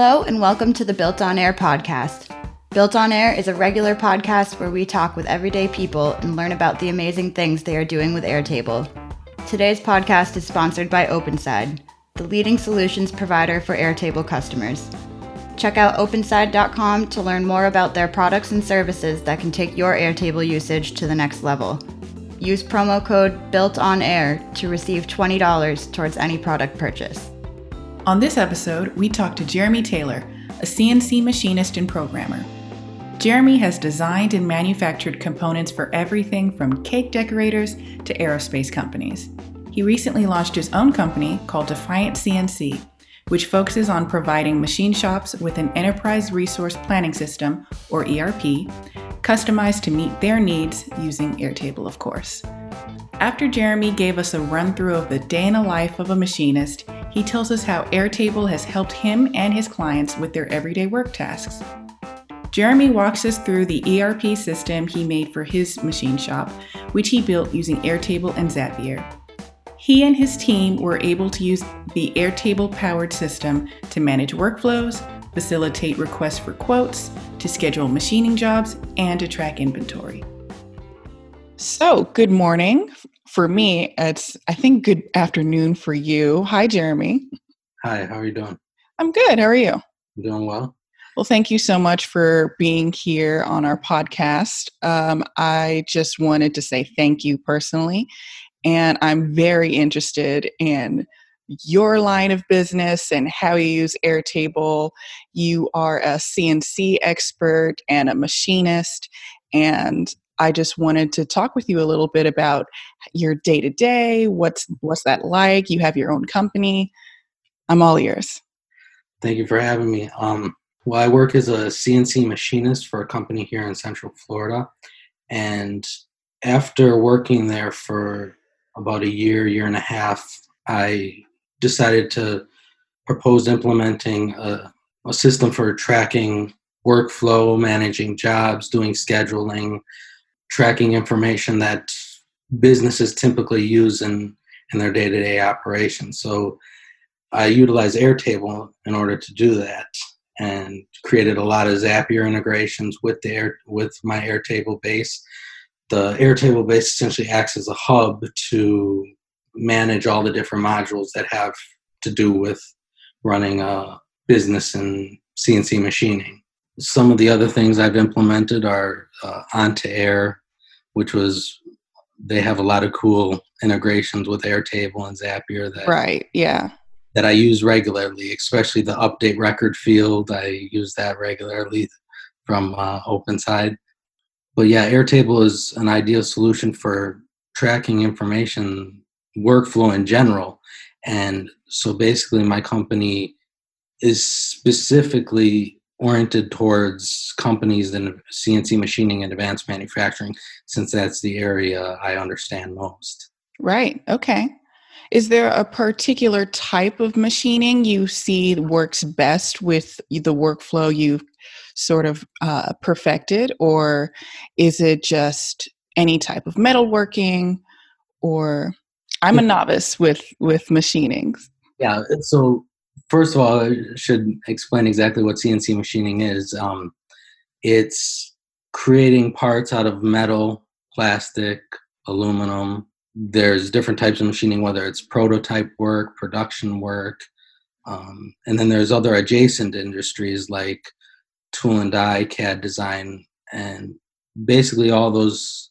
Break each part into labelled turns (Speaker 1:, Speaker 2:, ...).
Speaker 1: Hello, and welcome to the Built on Air podcast. Built on Air is a regular podcast where we talk with everyday people and learn about the amazing things they are doing with Airtable. Today's podcast is sponsored by OpenSide, the leading solutions provider for Airtable customers. Check out openside.com to learn more about their products and services that can take your Airtable usage to the next level. Use promo code Built on Air to receive $20 towards any product purchase.
Speaker 2: On this episode, we talk to Jeremy Taylor, a CNC machinist and programmer. Jeremy has designed and manufactured components for everything from cake decorators to aerospace companies. He recently launched his own company called Defiant CNC, which focuses on providing machine shops with an enterprise resource planning system, or ERP, customized to meet their needs using Airtable, of course. After Jeremy gave us a run through of the day in the life of a machinist, he tells us how Airtable has helped him and his clients with their everyday work tasks. Jeremy walks us through the ERP system he made for his machine shop, which he built using Airtable and Zapier. He and his team were able to use the Airtable powered system to manage workflows, facilitate requests for quotes, to schedule machining jobs, and to track inventory. So, good morning. For me, it's, I think, good afternoon for you. Hi, Jeremy.
Speaker 3: Hi, how are you doing?
Speaker 2: I'm good. How are you?
Speaker 3: I'm doing well.
Speaker 2: Well, thank you so much for being here on our podcast. Um, I just wanted to say thank you personally. And I'm very interested in your line of business and how you use Airtable. You are a CNC expert and a machinist. And I just wanted to talk with you a little bit about your day to day. What's what's that like? You have your own company. I'm all ears.
Speaker 3: Thank you for having me. Um, well, I work as a CNC machinist for a company here in Central Florida, and after working there for about a year, year and a half, I decided to propose implementing a, a system for tracking workflow, managing jobs, doing scheduling, tracking information that businesses typically use in, in their day to day operations. So I utilize Airtable in order to do that and created a lot of Zapier integrations with the Air, with my Airtable base. The Airtable base essentially acts as a hub to manage all the different modules that have to do with running a business in CNC machining. Some of the other things I've implemented are uh, On2Air, which was they have a lot of cool integrations with Airtable and Zapier that
Speaker 2: right, yeah,
Speaker 3: that I use regularly, especially the update record field. I use that regularly from uh, OpenSide. But yeah, Airtable is an ideal solution for tracking information workflow in general. And so basically, my company is specifically oriented towards companies in CNC machining and advanced manufacturing, since that's the area I understand most.
Speaker 2: Right. Okay. Is there a particular type of machining you see works best with the workflow you've sort of uh, perfected, or is it just any type of metalworking? Or I'm a novice with with machinings.
Speaker 3: Yeah. So first of all, I should explain exactly what CNC machining is. Um, it's creating parts out of metal, plastic, aluminum. There's different types of machining, whether it's prototype work, production work, um, and then there's other adjacent industries like tool and die, CAD design, and basically all those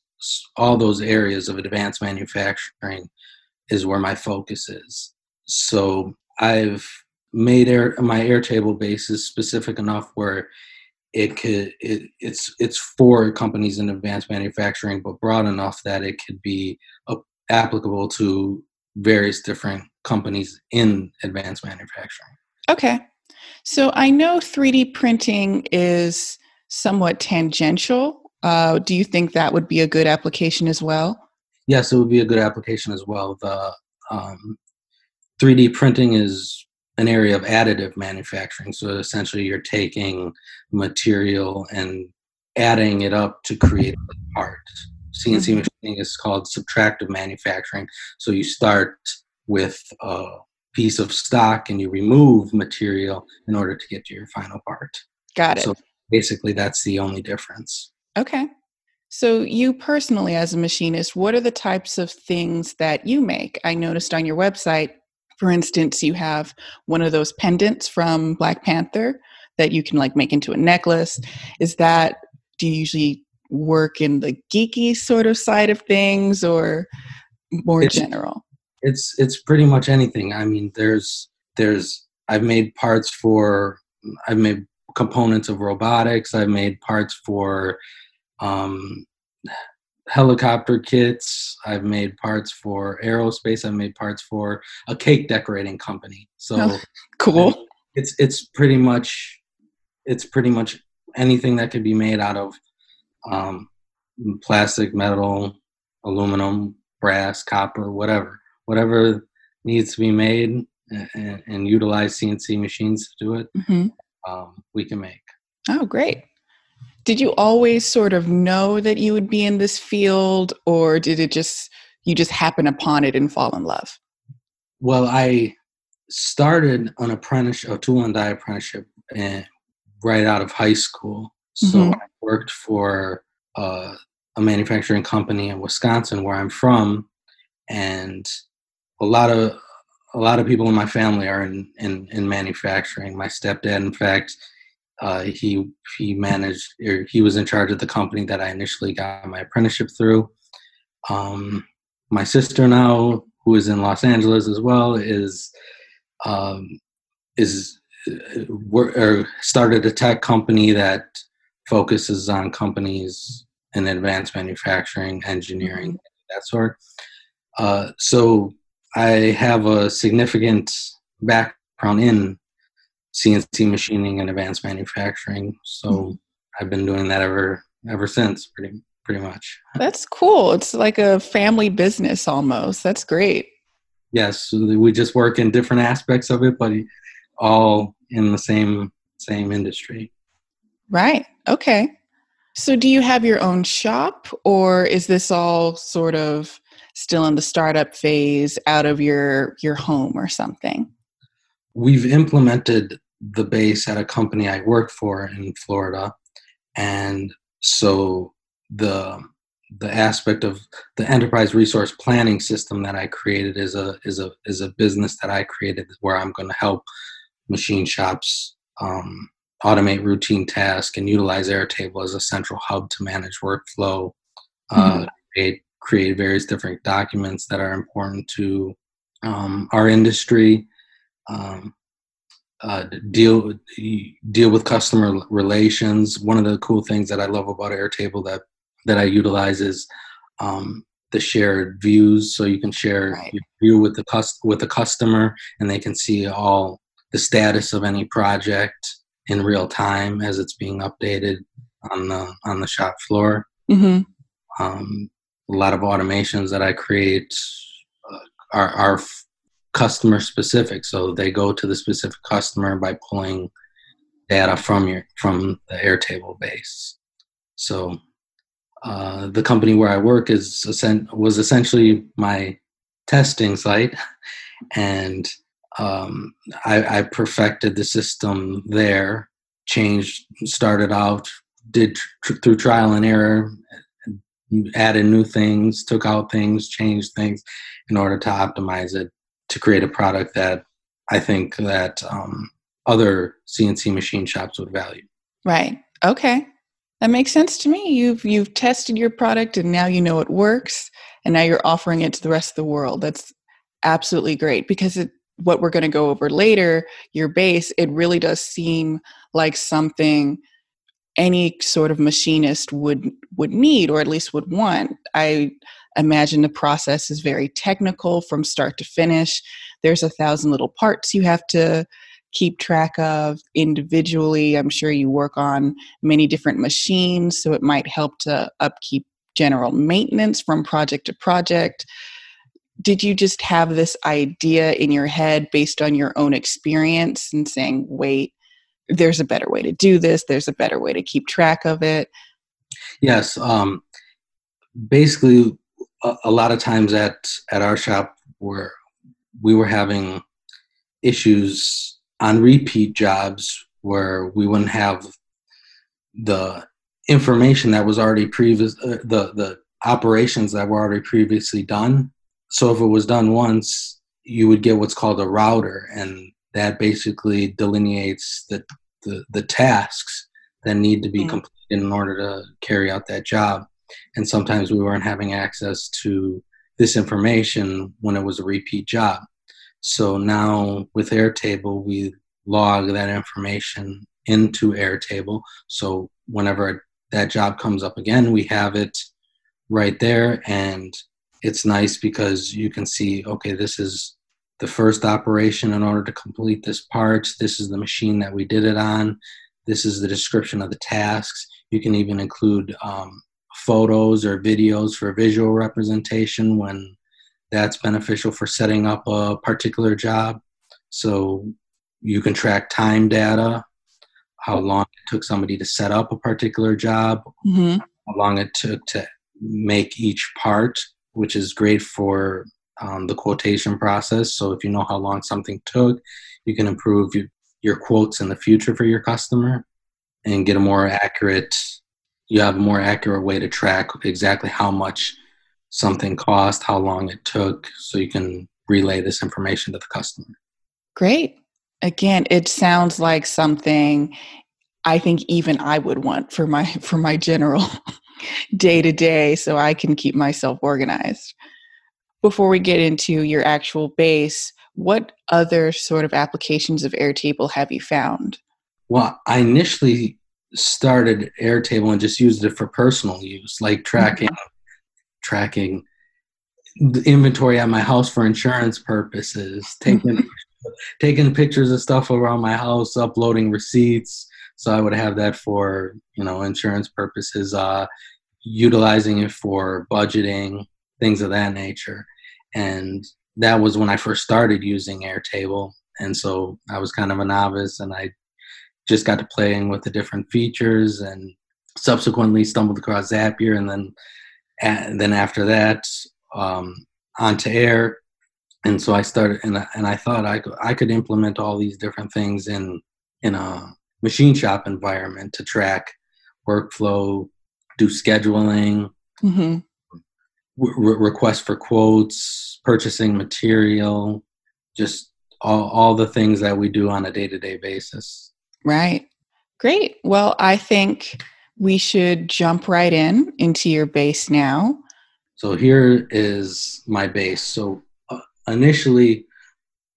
Speaker 3: all those areas of advanced manufacturing is where my focus is. So I've made air, my Airtable base is specific enough where it could it, it's it's for companies in advanced manufacturing, but broad enough that it could be applicable to various different companies in advanced manufacturing.
Speaker 2: Okay, so I know 3D printing is somewhat tangential. Uh, do you think that would be a good application as well?
Speaker 3: Yes, it would be a good application as well. The um, 3D printing is an area of additive manufacturing. So essentially, you're taking material and adding it up to create a part. CNC mm-hmm. machining is called subtractive manufacturing. So you start with a piece of stock and you remove material in order to get to your final part.
Speaker 2: Got it.
Speaker 3: So basically, that's the only difference.
Speaker 2: Okay. So, you personally, as a machinist, what are the types of things that you make? I noticed on your website, for instance, you have one of those pendants from Black Panther that you can like make into a necklace. Is that, do you usually work in the geeky sort of side of things or more
Speaker 3: It's-
Speaker 2: general?
Speaker 3: It's it's pretty much anything. I mean, there's there's I've made parts for I've made components of robotics. I've made parts for um, helicopter kits. I've made parts for aerospace. I've made parts for a cake decorating company. So
Speaker 2: Oh. Cool.
Speaker 3: it's it's pretty much it's pretty much anything that could be made out of um, plastic, metal, aluminum, brass, copper, whatever, whatever needs to be made and, and utilize CNC machines to do it.
Speaker 2: hmm
Speaker 3: Um, we can make.
Speaker 2: Oh, great. Did you always sort of know that you would be in this field, or did it just, you just happen upon it and fall in love?
Speaker 3: Well, I started an apprenticeship, a tool and die apprenticeship, eh, right out of high school. So
Speaker 2: Mhm.
Speaker 3: I worked for uh, a manufacturing company in Wisconsin, where I'm from, and a lot of a lot of people in my family are in in, in manufacturing. My stepdad, in fact, uh, he he managed or he was in charge of the company that I initially got my apprenticeship through. Um, my sister now, who is in Los Angeles as well, is um, is uh, wor- or started a tech company that focuses on companies in advanced manufacturing, engineering, that sort. Uh, so I have a significant background in CNC machining and advanced manufacturing. So hmm. I've been doing that ever ever since, pretty pretty much.
Speaker 2: That's cool. It's like a family business almost. That's great.
Speaker 3: Yes, we just work in different aspects of it, but all in the same same industry.
Speaker 2: Right. Okay. So, do you have your own shop, or is this all sort of still in the startup phase out of your your home or something?
Speaker 3: We've implemented the base at a company I work for in Florida, and so the the aspect of the enterprise resource planning system that I created is a is a is a business that I created where I'm going to help machine shops um, automate routine tasks and utilize Airtable as a central hub to manage workflow, uh, create create various different documents that are important to um, our industry. Um, uh, deal deal with customer relations. One of the cool things that I love about Airtable that that I utilize is um, the shared views. So you can share
Speaker 2: Right.
Speaker 3: your view with the cus- with the customer, and they can see all the status of any project in real time as it's being updated on the on the shop floor.
Speaker 2: hmm
Speaker 3: Um, a lot of automations that I create uh, are, are customer specific, so they go to the specific customer by pulling data from your from the Airtable base. So uh, the company where I work is was essentially my testing site, and um, I, I perfected the system there. Changed, started out, did tr- through trial and error, added new things, took out things, changed things in order to optimize it to create a product that I think that um, other CNC machine shops would value.
Speaker 2: Right. Okay. That makes sense to me. You've you've tested your product and now you know it works and now you're offering it to the rest of the world. That's absolutely great because it what we're going to go over later, your base, it really does seem like something any sort of machinist would would need or at least would want. I imagine the process is very technical from start to finish. There's a thousand little parts you have to keep track of individually. I'm sure you work on many different machines, so it might help to upkeep general maintenance from project to project. Did you just have this idea in your head based on your own experience and saying, wait, there's a better way to do this, there's a better way to keep track of it?
Speaker 3: Yes, um, basically, a, a lot of times at at our shop, where we were having issues on repeat jobs where we wouldn't have the information that was already previous uh, the the operations that were already previously done so if it was done once you would get what's called a router and that basically delineates the the, the tasks that need to be mm-hmm. completed in order to carry out that job and sometimes we weren't having access to this information when it was a repeat job so now with airtable we log that information into airtable so whenever that job comes up again, we have it right there. And it's nice because you can see, okay, this is the first operation in order to complete this part. This is the machine that we did it on. This is the description of the tasks. You can even include um, photos or videos for visual representation when that's beneficial for setting up a particular job. So you can track time data how long it took somebody to set up a particular job, mm-hmm. how long it took to make each part, which is great for um, the quotation process. So if you know how long something took, you can improve your, your quotes in the future for your customer and get a more accurate you have a more accurate way to track exactly how much something cost, how long it took, so you can relay this information to the customer.
Speaker 2: Great. Again it sounds like something i think even i would want for my for my general day to day so i can keep myself organized. Before we get into your actual base what other sort of applications of airtable have you found?
Speaker 3: Well i initially started airtable and just used it for personal use like tracking mm-hmm. tracking the inventory at my house for insurance purposes taking taking pictures of stuff around my house, uploading receipts. So I would have that for you know insurance purposes, uh, utilizing it for budgeting, things of that nature. And that was when I first started using Airtable, and so I was kind of a novice, and I just got to playing with the different features, and subsequently stumbled across Zapier, and then and then after that um, On2Air and so I started, and I, and I thought I could, I could implement all these different things in in a machine shop environment to track workflow, do scheduling, mm-hmm. re- request for quotes, purchasing material, just all, all the things that we do on a day to day basis.
Speaker 2: Right. Great. Well, I think we should jump right in into your base now.
Speaker 3: So here is my base. So initially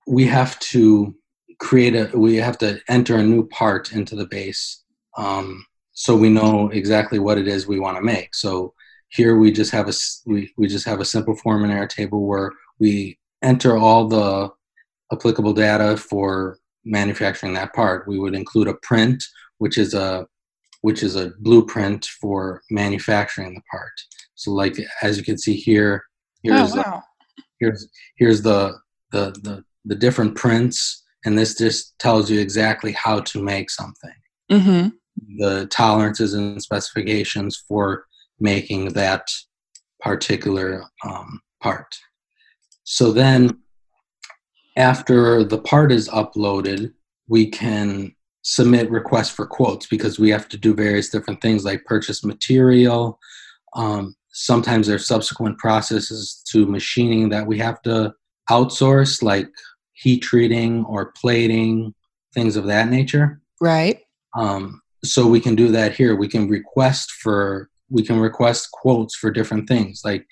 Speaker 3: we have to create a we have to enter a new part into the base um, so we know exactly what it is we want to make so here we just have a we, we just have a simple form in Airtable where we enter all the applicable data for manufacturing that part we would include a print which is a which is a blueprint for manufacturing the part. So like as you can see here here's oh, wow. here's here's the, the the the different prints and this just tells you exactly how to make something. Mm-hmm. the tolerances and specifications for making that particular um, part. So then after the part is uploaded we can submit requests for quotes because we have to do various different things like purchase material um, sometimes there's subsequent processes to machining that we have to outsource, like heat treating or plating, things of that nature.
Speaker 2: Right.
Speaker 3: Um, so we can do that here. We can request for we can request quotes for different things. Like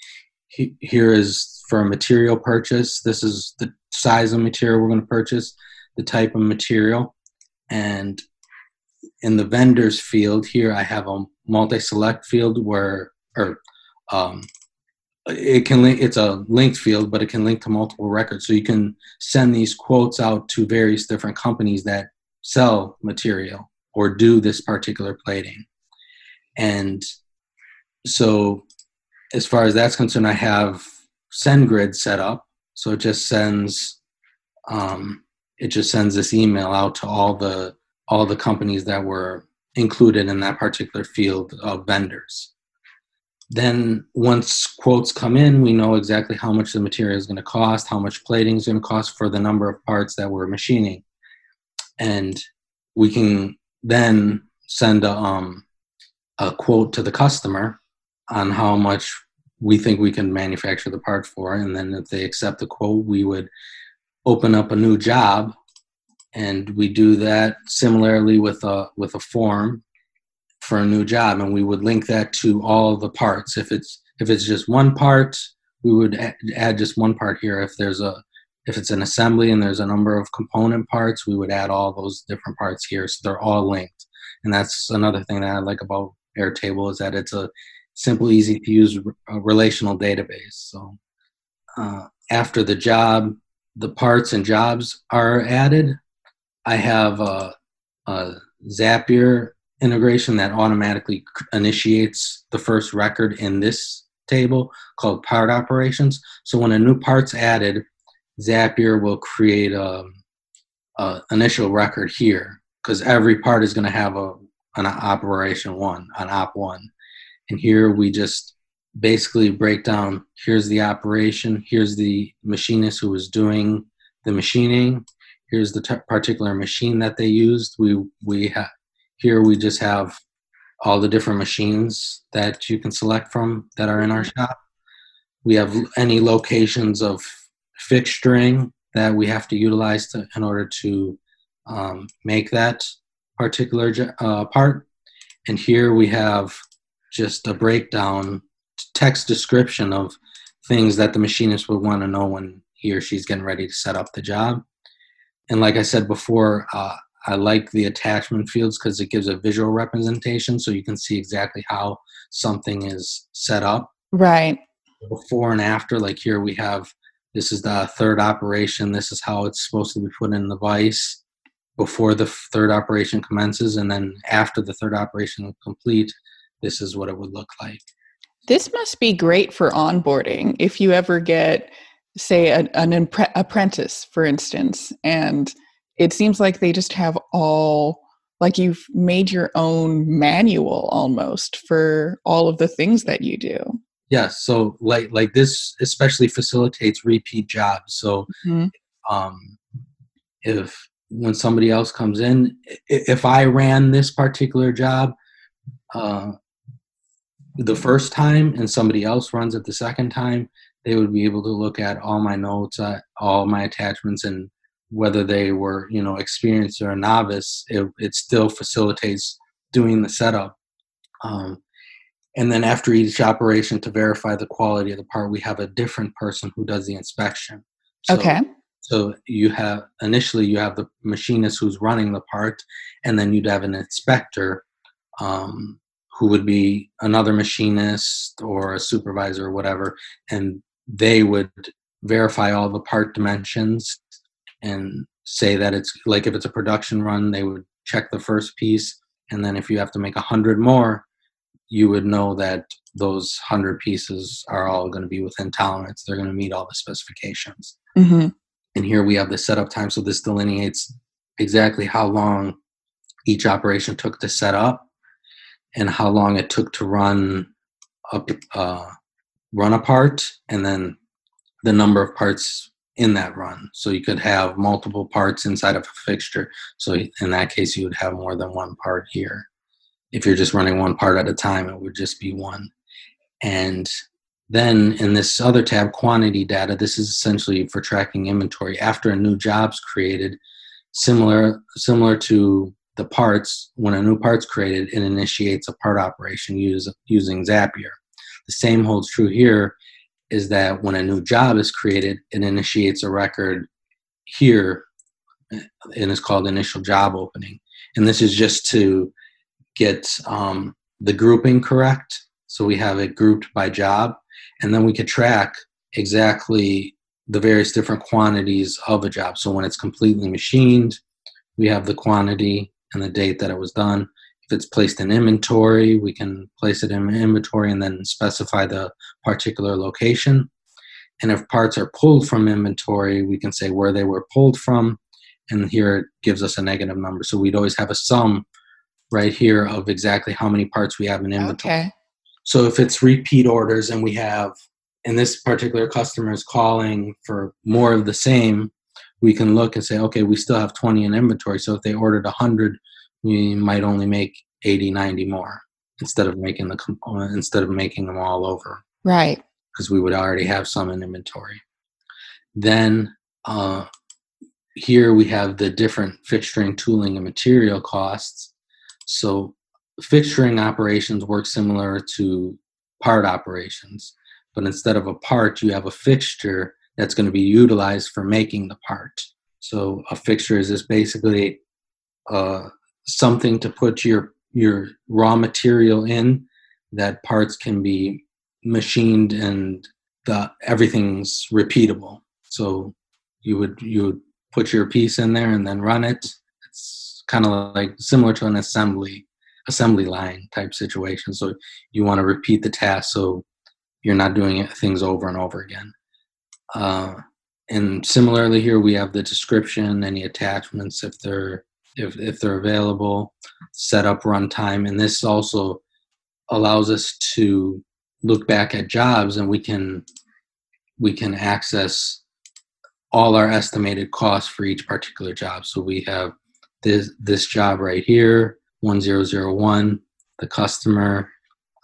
Speaker 3: he, here is for a material purchase. This is the size of material we're going to purchase, the type of material, and in the vendors field here, I have a multi-select field where or um, it can link it's a linked field but it can link to multiple records. So you can send these quotes out to various different companies that sell material or do this particular plating. And so as far as that's concerned i have sendgrid set up so it just sends um, it just sends this email out to all the all the companies that were included in that particular field of vendors. Then once quotes come in, we know exactly how much the material is going to cost, how much plating is going to cost for the number of parts that we're machining, and we can then send a, um, a quote to the customer on how much we think we can manufacture the part for, and then if they accept the quote, we would open up a new job, and we do that similarly with a with a form for a new job and we would link that to all the parts. If it's if it's just one part we would add just one part here. If there's a if it's an assembly and there's a number of component parts we would add all those different parts here. So they're all linked. And that's another thing that i like about airtable is that it's a simple easy to use relational database so uh, after the job the parts and jobs are added i have a, a zapier integration that automatically initiates the first record in this table called part operations. So when a new part's added, Zapier will create a, a initial record here because every part is going to have a an operation one, an op one, and here we just basically break down. Here's the operation. Here's the machinist who was doing the machining. Here's the t- particular machine that they used. We we have here we just have all the different machines that you can select from that are in our shop. We have any locations of fixturing that we have to utilize to, in order to um, make that particular uh, part. And here we have just a breakdown, text description of things that the machinist would want to know when he or she's getting ready to set up the job. And like I said before, uh, I like the attachment fields because it gives a visual representation so you can see exactly how something is set up.
Speaker 2: Right.
Speaker 3: Before and after, like here we have this is the third operation, this is how it's supposed to be put in the vise before the third operation commences, and then after the third operation complete, this is what it would look like.
Speaker 2: This must be great for onboarding if you ever get, say, an, an impre- apprentice, for instance, and it seems like they just have all like you've made your own manual almost for all of the things that you do
Speaker 3: yeah so like like this especially facilitates repeat jobs so mm-hmm. um if when somebody else comes in if i ran this particular job uh the first time and somebody else runs it the second time they would be able to look at all my notes uh, all my attachments and whether they were you know experienced or a novice it, it still facilitates doing the setup. Um, and then after each operation to verify the quality of the part we have a different person who does the inspection.
Speaker 2: So, okay.
Speaker 3: so you have initially you have the machinist who's running the part and then you'd have an inspector um, who would be another machinist or a supervisor or whatever and they would verify all the part dimensions and say that it's like if it's a production run, they would check the first piece, and then if you have to make a hundred more, you would know that those hundred pieces are all going to be within tolerance. They're going to meet all the specifications. Mm-hmm. And here we have the setup time, so this delineates exactly how long each operation took to set up and how long it took to run up uh, run a part, and then the number of parts in that run. So you could have multiple parts inside of a fixture. So in that case, you would have more than one part here. If you're just running one part at a time, it would just be one. And then in this other tab, quantity data, this is essentially for tracking inventory. After a new job's created, similar similar to the parts, when a new part's created, it initiates a part operation use, using Zapier. The same holds true here is that when a new job is created, it initiates a record here and it's called initial job opening. And this is just to get um, the grouping correct. So we have it grouped by job, and then we could track exactly the various different quantities of a job. So when it's completely machined, we have the quantity and the date that it was done. If it's placed in inventory, we can place it in inventory and then specify the particular location. And if parts are pulled from inventory, we can say where they were pulled from. And here it gives us a negative number. So we'd always have a sum right here of exactly how many parts we have in inventory.
Speaker 2: Okay.
Speaker 3: so if it's repeat orders and we have and this particular customer is calling for more of the same we can look and say okay we still have 20 in inventory. So if they ordered 100 we might only make 80 90 more instead of making the component instead of making them all over.
Speaker 2: Right.
Speaker 3: Because we would already have some in inventory. Then uh, here we have the different fixturing tooling and material costs. So fixturing operations work similar to part operations but instead of a part you have a fixture that's going to be utilized for making the part. So a fixture is just basically uh, something to put your your raw material in that parts can be machined and the everything's repeatable. So you would you would put your piece in there and then run it. It's kind of like similar to an assembly assembly line type situation. So you want to repeat the task so you're not doing things over and over again uh, and similarly here we have the description any attachments if they're if, if they're available, set up runtime. And this also allows us to look back at jobs and we can we can access all our estimated costs for each particular job. So we have this this job right here, 1001, the customer,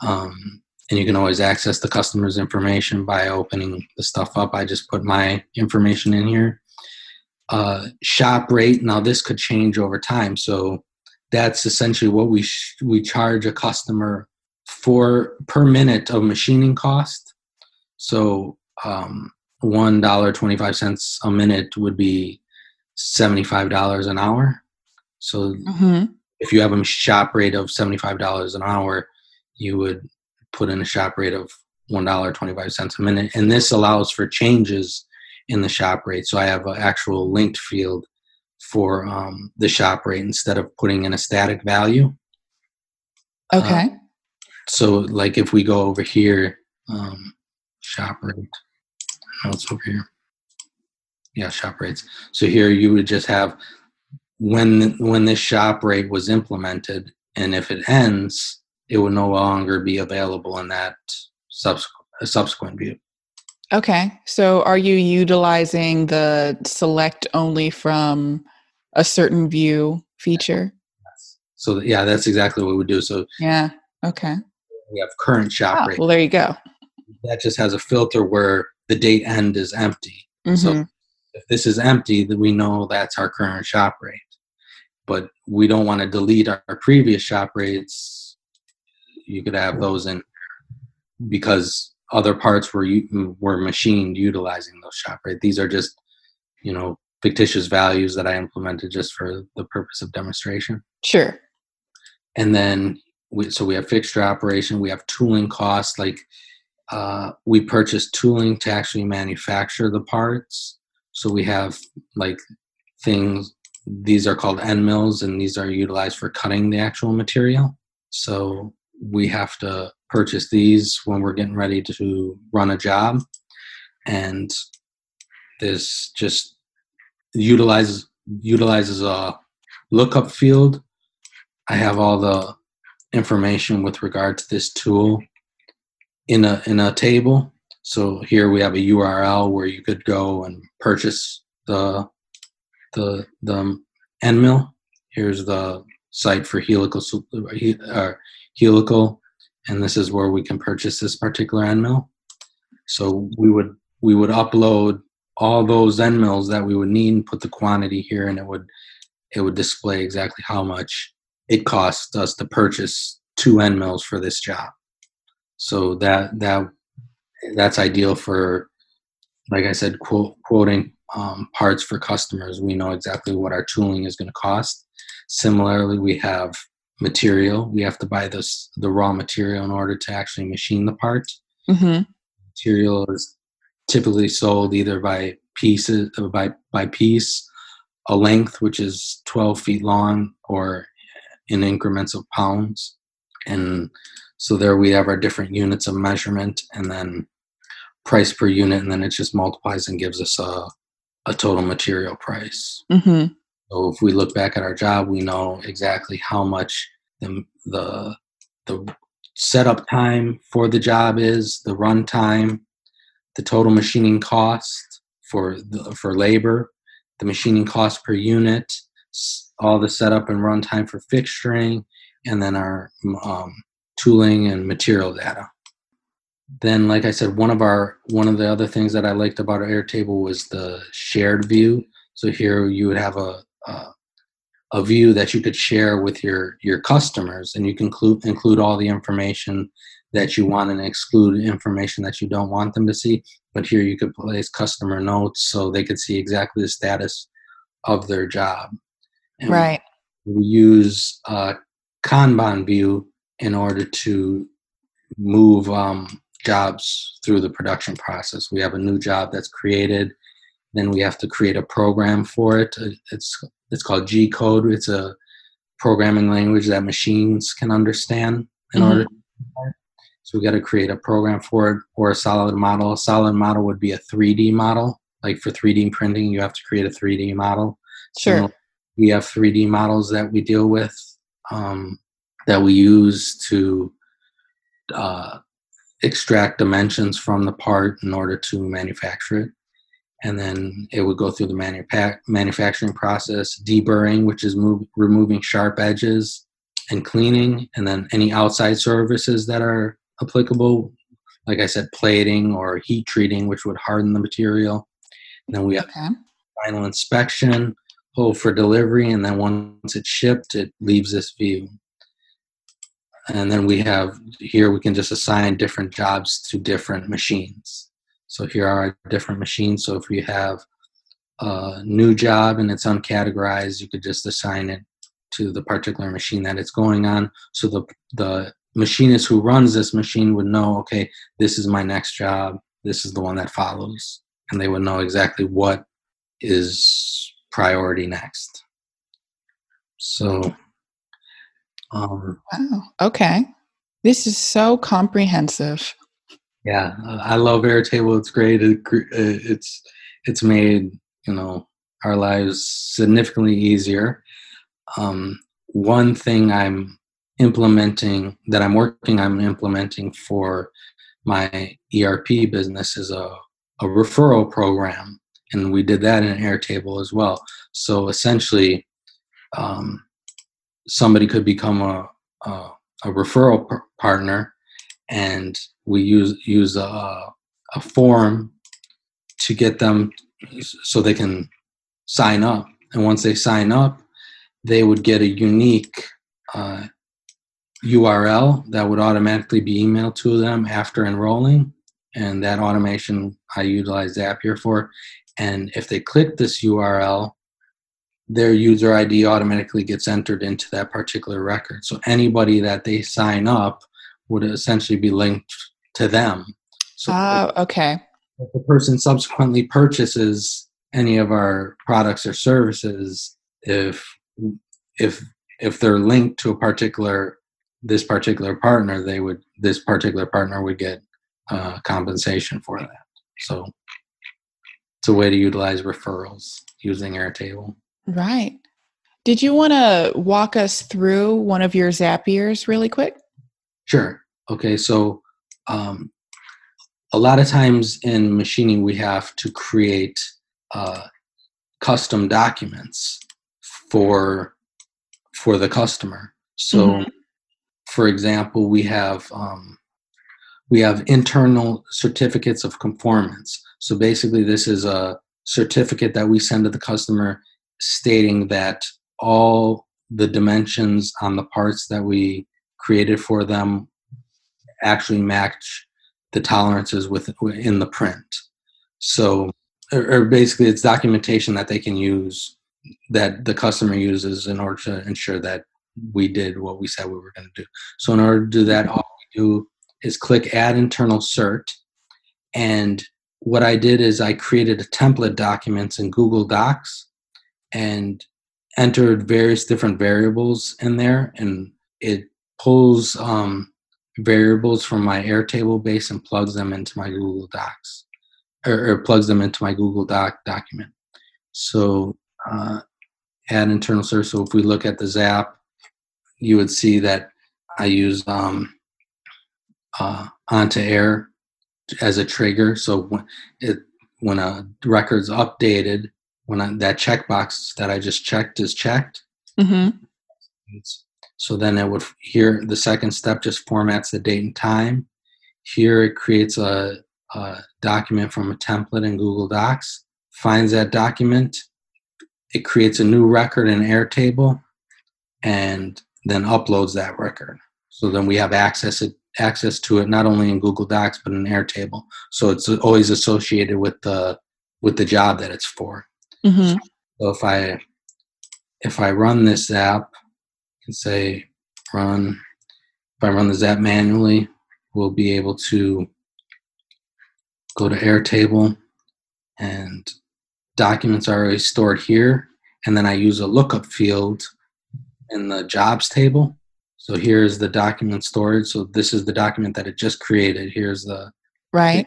Speaker 3: um, and you can always access the customer's information by opening the stuff up. I just put my information in here uh, shop rate. Now this could change over time, so that's essentially what we sh- we charge a customer for per minute of machining cost. So um, one dollar twenty five cents a minute would be seventy five dollars an hour. So mm-hmm. if you have a shop rate of seventy five dollars an hour, you would put in a shop rate of one dollar twenty five cents a minute, and this allows for changes in the shop rate. So I have an actual linked field for um, the shop rate instead of putting in a static value.
Speaker 2: Okay. Uh,
Speaker 3: so like if we go over here, um, shop rate, oh, it's over here. Yeah, shop rates. So here you would just have when when this shop rate was implemented, and if it ends, it will no longer be available in that subsequent subsequent view.
Speaker 2: Okay. So are you utilizing the select only from a certain view feature?
Speaker 3: So yeah, that's exactly what we do. So
Speaker 2: yeah. Okay.
Speaker 3: We have current shop oh, rate.
Speaker 2: Well, there you go.
Speaker 3: That just has a filter where the date end is empty. Mm-hmm. So if this is empty, then we know that's our current shop rate. But we don't want to delete our previous shop rates. You could have those in because other parts were were machined utilizing those shop right. These are just you know fictitious values that I implemented just for the purpose of demonstration.
Speaker 2: Sure.
Speaker 3: And then we, so we have fixture operation. We have tooling costs. Like uh, we purchase tooling to actually manufacture the parts. So we have like things. These are called end mills, and these are utilized for cutting the actual material. So we have to purchase these when we're getting ready to run a job. And this just utilizes utilizes a lookup field. I have all the information with regard to this tool in a in a table. So here we have a url where you could go and purchase the the the end mill. Here's the site for helical uh, helical and this is where we can purchase this particular end mill. So we would we would upload all those end mills that we would need and put the quantity here and it would it would display exactly how much it costs us to purchase two end mills for this job. So that that that's ideal for like I said, quote, quoting um, parts for customers. We know exactly what our tooling is going to cost. Similarly, we have material. We have to buy this the raw material in order to actually machine the part. Mm-hmm. Material is typically sold either by pieces uh, by by piece, a length which is 12 feet long, or in increments of pounds. And so there we have our different units of measurement, and then price per unit, and then it just multiplies and gives us a a total material price. Mm-hmm. So if we look back at our job, we know exactly how much the the the setup time for the job is, the run time, the total machining cost for the, for labor, the machining cost per unit, all the setup and run time for fixturing, and then our um, tooling and material data. Then, like I said, one of our one of the other things that I liked about Airtable was the shared view. So here you would have a, a a view that you could share with your your customers and you can include include all the information that you want and exclude information that you don't want them to see. But here you could place customer notes so they could see exactly the status of their job.
Speaker 2: And right.
Speaker 3: we use a kanban view in order to move um, jobs through the production process. We have a new job that's created then we have to create a program for it it's it's called G code. It's a programming language that machines can understand in mm-hmm. order. So we got to create a program for it or a solid model. A solid model would be a 3D model. Like for 3D printing, you have to create a 3D model.
Speaker 2: Sure. So
Speaker 3: we have 3D models that we deal with um, that we use to uh, extract dimensions from the part in order to manufacture it and then it would go through the manufa- manufacturing process, deburring, which is move, removing sharp edges, and cleaning, and then any outside services that are applicable, like I said, plating or heat treating, which would harden the material. And then we have okay. final inspection, hold for delivery, and then once it's shipped, it leaves this view. And then we have here we can just assign different jobs to different machines. So here are different machines. So if you have a new job and it's uncategorized, you could just assign it to the particular machine that it's going on. So the the machinist who runs this machine would know, okay, this is my next job. This is the one that follows, and they would know exactly what is priority next. So,
Speaker 2: um, wow, okay, this is so comprehensive.
Speaker 3: Yeah, I love Airtable. It's great. It, it's it's made you know our lives significantly easier. Um, one thing I'm implementing that I'm working on implementing for my ERP business is a, a referral program, and we did that in Airtable as well. So essentially, um, somebody could become a, a, a referral partner and we use use a, a form to get them so they can sign up. And once they sign up they would get a unique uh, url that would automatically be emailed to them after enrolling. And that automation i utilize zapier for. And if they click this url their user id automatically gets entered into that particular record. So anybody that they sign up would essentially be linked to them.
Speaker 2: So uh, okay.
Speaker 3: If the person subsequently purchases any of our products or services, if if if they're linked to a particular this particular partner, they would this particular partner would get uh, compensation for that. So it's a way to utilize referrals using Airtable.
Speaker 2: Right. Did you want to walk us through one of your Zapiers really quick?
Speaker 3: Sure. Okay, so um, a lot of times in machining, we have to create uh, custom documents for for the customer. So, mm-hmm. for example, we have um, we have internal certificates of conformance. So basically, this is a certificate that we send to the customer stating that all the dimensions on the parts that we created for them actually match the tolerances with in the print. So, or, or basically, it's documentation that they can use that the customer uses in order to ensure that we did what we said we were going to do. So, in order to do that, all we do is click Add Internal Cert, and what I did is I created a template documents in Google Docs and entered various different variables in there, and it pulls um, variables from my Airtable base and plugs them into my Google Docs, or, or plugs them into my Google Doc document. So uh, add internal cert. So if we look at the Zap, you would see that I use um, uh, On2Air as a trigger. So when it when a record's updated, when I, that checkbox that I just checked is checked.
Speaker 2: Mm-hmm.
Speaker 3: So then it would here the second step just formats the date and time. Here it creates a, a document from a template in Google Docs, finds that document, it creates a new record in Airtable, and then uploads that record. So then we have access it, access to it not only in Google Docs but in Airtable. So it's always associated with the with the job that it's for.
Speaker 2: Mm-hmm.
Speaker 3: So if I if I run this app, can say run. If I run this app manually, we'll be able to go to Airtable and documents are already stored here. And then I use a lookup field in the jobs table. So here's the document storage. So this is the document that it just created. Here's the
Speaker 2: right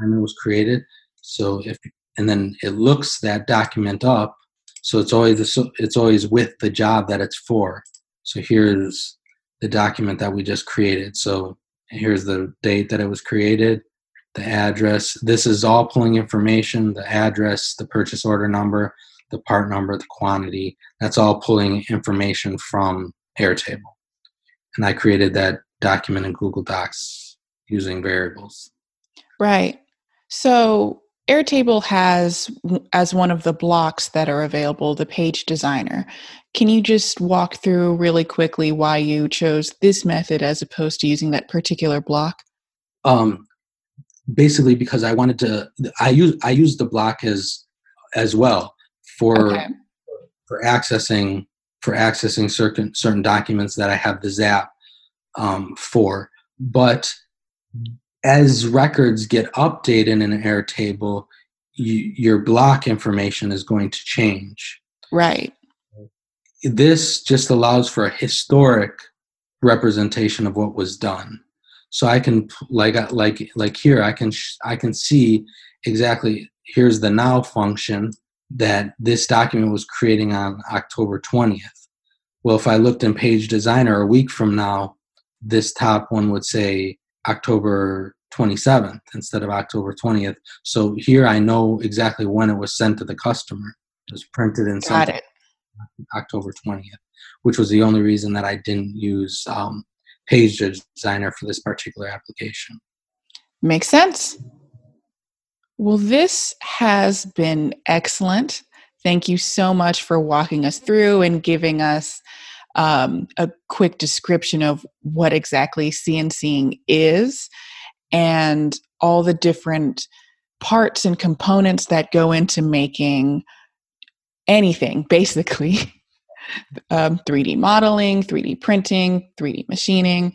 Speaker 3: time it was created. So if and then it looks that document up. So it's always it's always with the job that it's for. So here's the document that we just created. So here's the date that it was created, the address. This is all pulling information, the address, the purchase order number, the part number, the quantity. That's all pulling information from Airtable. And I created that document in Google Docs using variables.
Speaker 2: Right. So Airtable has, as one of the blocks that are available, the page designer. Can you just walk through really quickly why you chose this method as opposed to using that particular block?
Speaker 3: Um, basically, because I wanted to, I use I use the block as as well for okay. for accessing for accessing certain certain documents that I have the Zap um, for. But as records get updated in an Airtable, you, your block information is going to change.
Speaker 2: Right.
Speaker 3: This just allows for a historic representation of what was done. So I can like like like here I can I can see exactly here's the now function that this document was creating on October 20th. Well, if I looked in Page Designer a week from now, this top one would say October 27th instead of October 20th. So here I know exactly when it was sent to the customer. It was printed and
Speaker 2: Got it.
Speaker 3: October 20th, which was the only reason that I didn't use um, Page Designer for this particular application.
Speaker 2: Makes sense. Well, this has been excellent. Thank you so much for walking us through and giving us um, a quick description of what exactly CNCing is and all the different parts and components that go into making anything, basically. um, 3D modeling, 3D printing, 3D machining,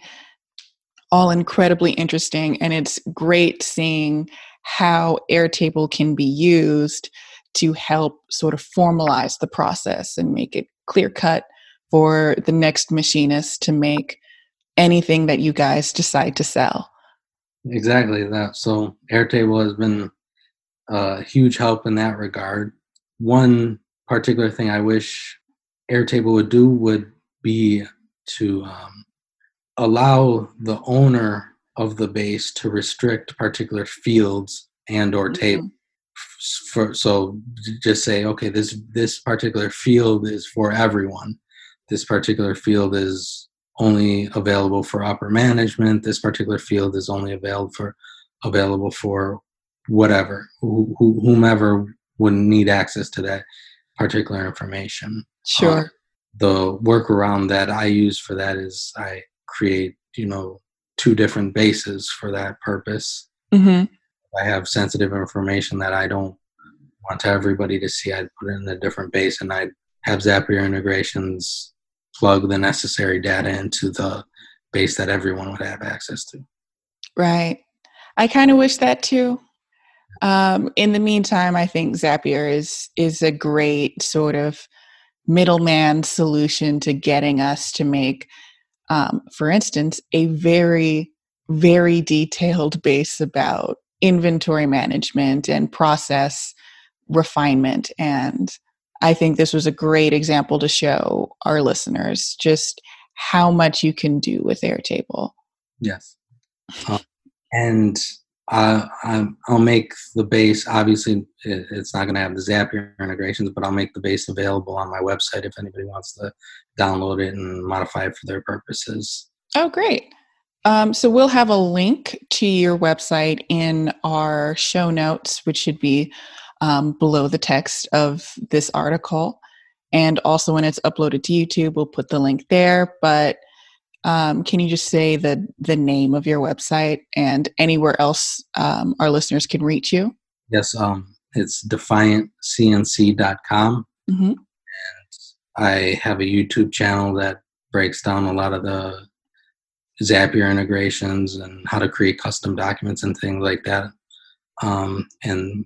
Speaker 2: all incredibly interesting. And it's great seeing how Airtable can be used to help sort of formalize the process and make it clear cut for the next machinist to make anything that you guys decide to sell.
Speaker 3: Exactly that. So Airtable has been a huge help in that regard. One particular thing I wish Airtable would do would be to um, allow the owner of the base to restrict particular fields and or mm-hmm. table for so just say okay this this particular field is for everyone this particular field is only available for upper management this particular field is only available for available for whatever wh- whomever would need access to that particular information
Speaker 2: sure uh,
Speaker 3: the workaround that i use for that is i create you know two different bases for that purpose.
Speaker 2: Mm-hmm.
Speaker 3: I have sensitive information that I don't want everybody to see. I'd put it in a different base and I'd have Zapier integrations plug the necessary data into the base that everyone would have access to.
Speaker 2: Right. I kind of wish that too. Um, in the meantime, I think Zapier is is a great sort of middleman solution to getting us to make um, for instance, a very, very detailed base about inventory management and process refinement. And I think this was a great example to show our listeners just how much you can do with Airtable.
Speaker 3: Yes. Um, and uh, i will make the base. Obviously, it's not going to have the Zapier integrations, but I'll make the base available on my website if anybody wants to download it and modify it for their purposes.
Speaker 2: Oh, great. Um, so we'll have a link to your website in our show notes, which should be um, below the text of this article. And also, when it's uploaded to YouTube, we'll put the link there. But um, can you just say the the name of your website and anywhere else um, our listeners can reach you?
Speaker 3: Yes, um, it's defiantcnc.com. Mm-hmm. And I have a YouTube channel that breaks down a lot of the Zapier integrations and how to create custom documents and things like that. Um, and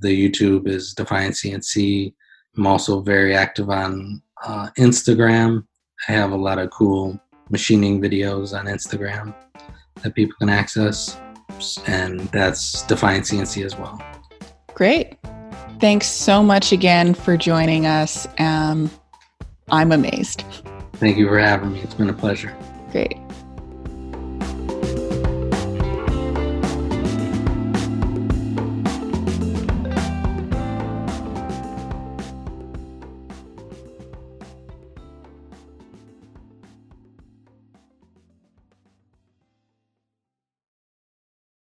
Speaker 3: the YouTube is Defiant CNC. I'm also very active on uh, Instagram. I have a lot of cool machining videos on Instagram that people can access, and that's Defiant CNC as well.
Speaker 2: Great. Thanks so much again for joining us. Um, I'm amazed.
Speaker 3: Thank you for having me. It's been a pleasure.
Speaker 2: Great.